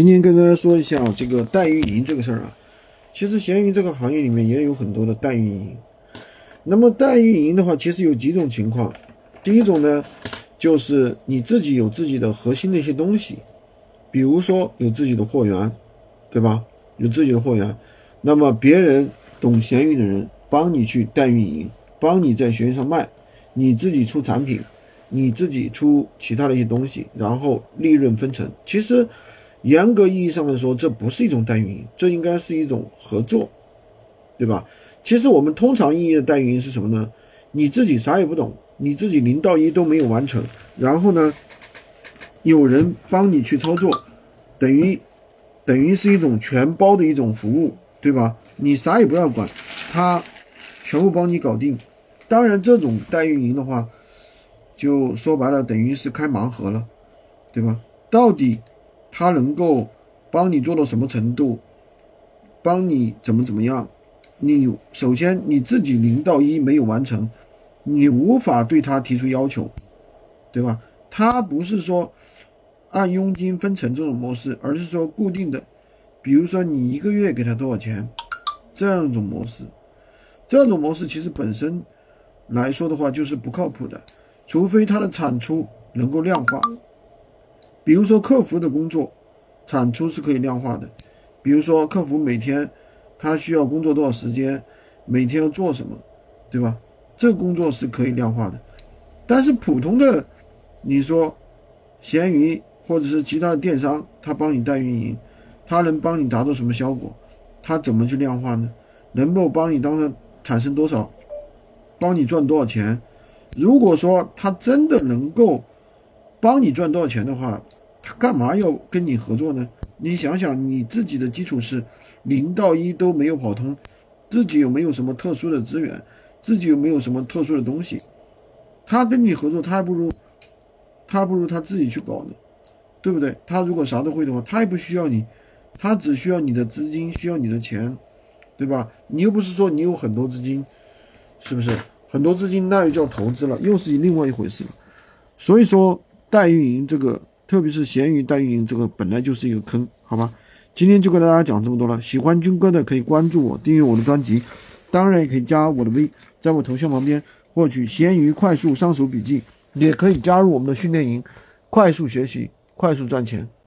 今天跟大家说一下这个代运营这个事儿啊，其实闲鱼这个行业里面也有很多的代运营。那么代运营的话，其实有几种情况。第一种呢，就是你自己有自己的核心的一些东西，比如说有自己的货源，对吧？有自己的货源，那么别人懂闲鱼的人帮你去代运营，帮你在闲鱼上卖，你自己出产品，你自己出其他的一些东西，然后利润分成。其实。严格意义上来说，这不是一种代运营，这应该是一种合作，对吧？其实我们通常意义的代运营是什么呢？你自己啥也不懂，你自己零到一都没有完成，然后呢，有人帮你去操作，等于等于是一种全包的一种服务，对吧？你啥也不要管，他全部帮你搞定。当然，这种代运营的话，就说白了，等于是开盲盒了，对吧？到底？他能够帮你做到什么程度？帮你怎么怎么样？你首先你自己零到一没有完成，你无法对他提出要求，对吧？他不是说按佣金分成这种模式，而是说固定的，比如说你一个月给他多少钱，这样一种模式。这种模式其实本身来说的话就是不靠谱的，除非他的产出能够量化。比如说客服的工作产出是可以量化的，比如说客服每天他需要工作多少时间，每天要做什么，对吧？这个工作是可以量化的。但是普通的，你说闲鱼或者是其他的电商，他帮你代运营，他能帮你达到什么效果？他怎么去量化呢？能够帮你当上产生多少，帮你赚多少钱？如果说他真的能够。帮你赚多少钱的话，他干嘛要跟你合作呢？你想想，你自己的基础是零到一都没有跑通，自己有没有什么特殊的资源，自己有没有什么特殊的东西？他跟你合作，他还不如他不如他自己去搞呢，对不对？他如果啥都会的话，他也不需要你，他只需要你的资金，需要你的钱，对吧？你又不是说你有很多资金，是不是？很多资金那又叫投资了，又是另外一回事了。所以说。代运营这个，特别是闲鱼代运营这个，本来就是一个坑，好吧？今天就跟大家讲这么多了。喜欢军哥的可以关注我，订阅我的专辑，当然也可以加我的微，在我头像旁边获取闲鱼快速上手笔记，也可以加入我们的训练营，快速学习，快速赚钱。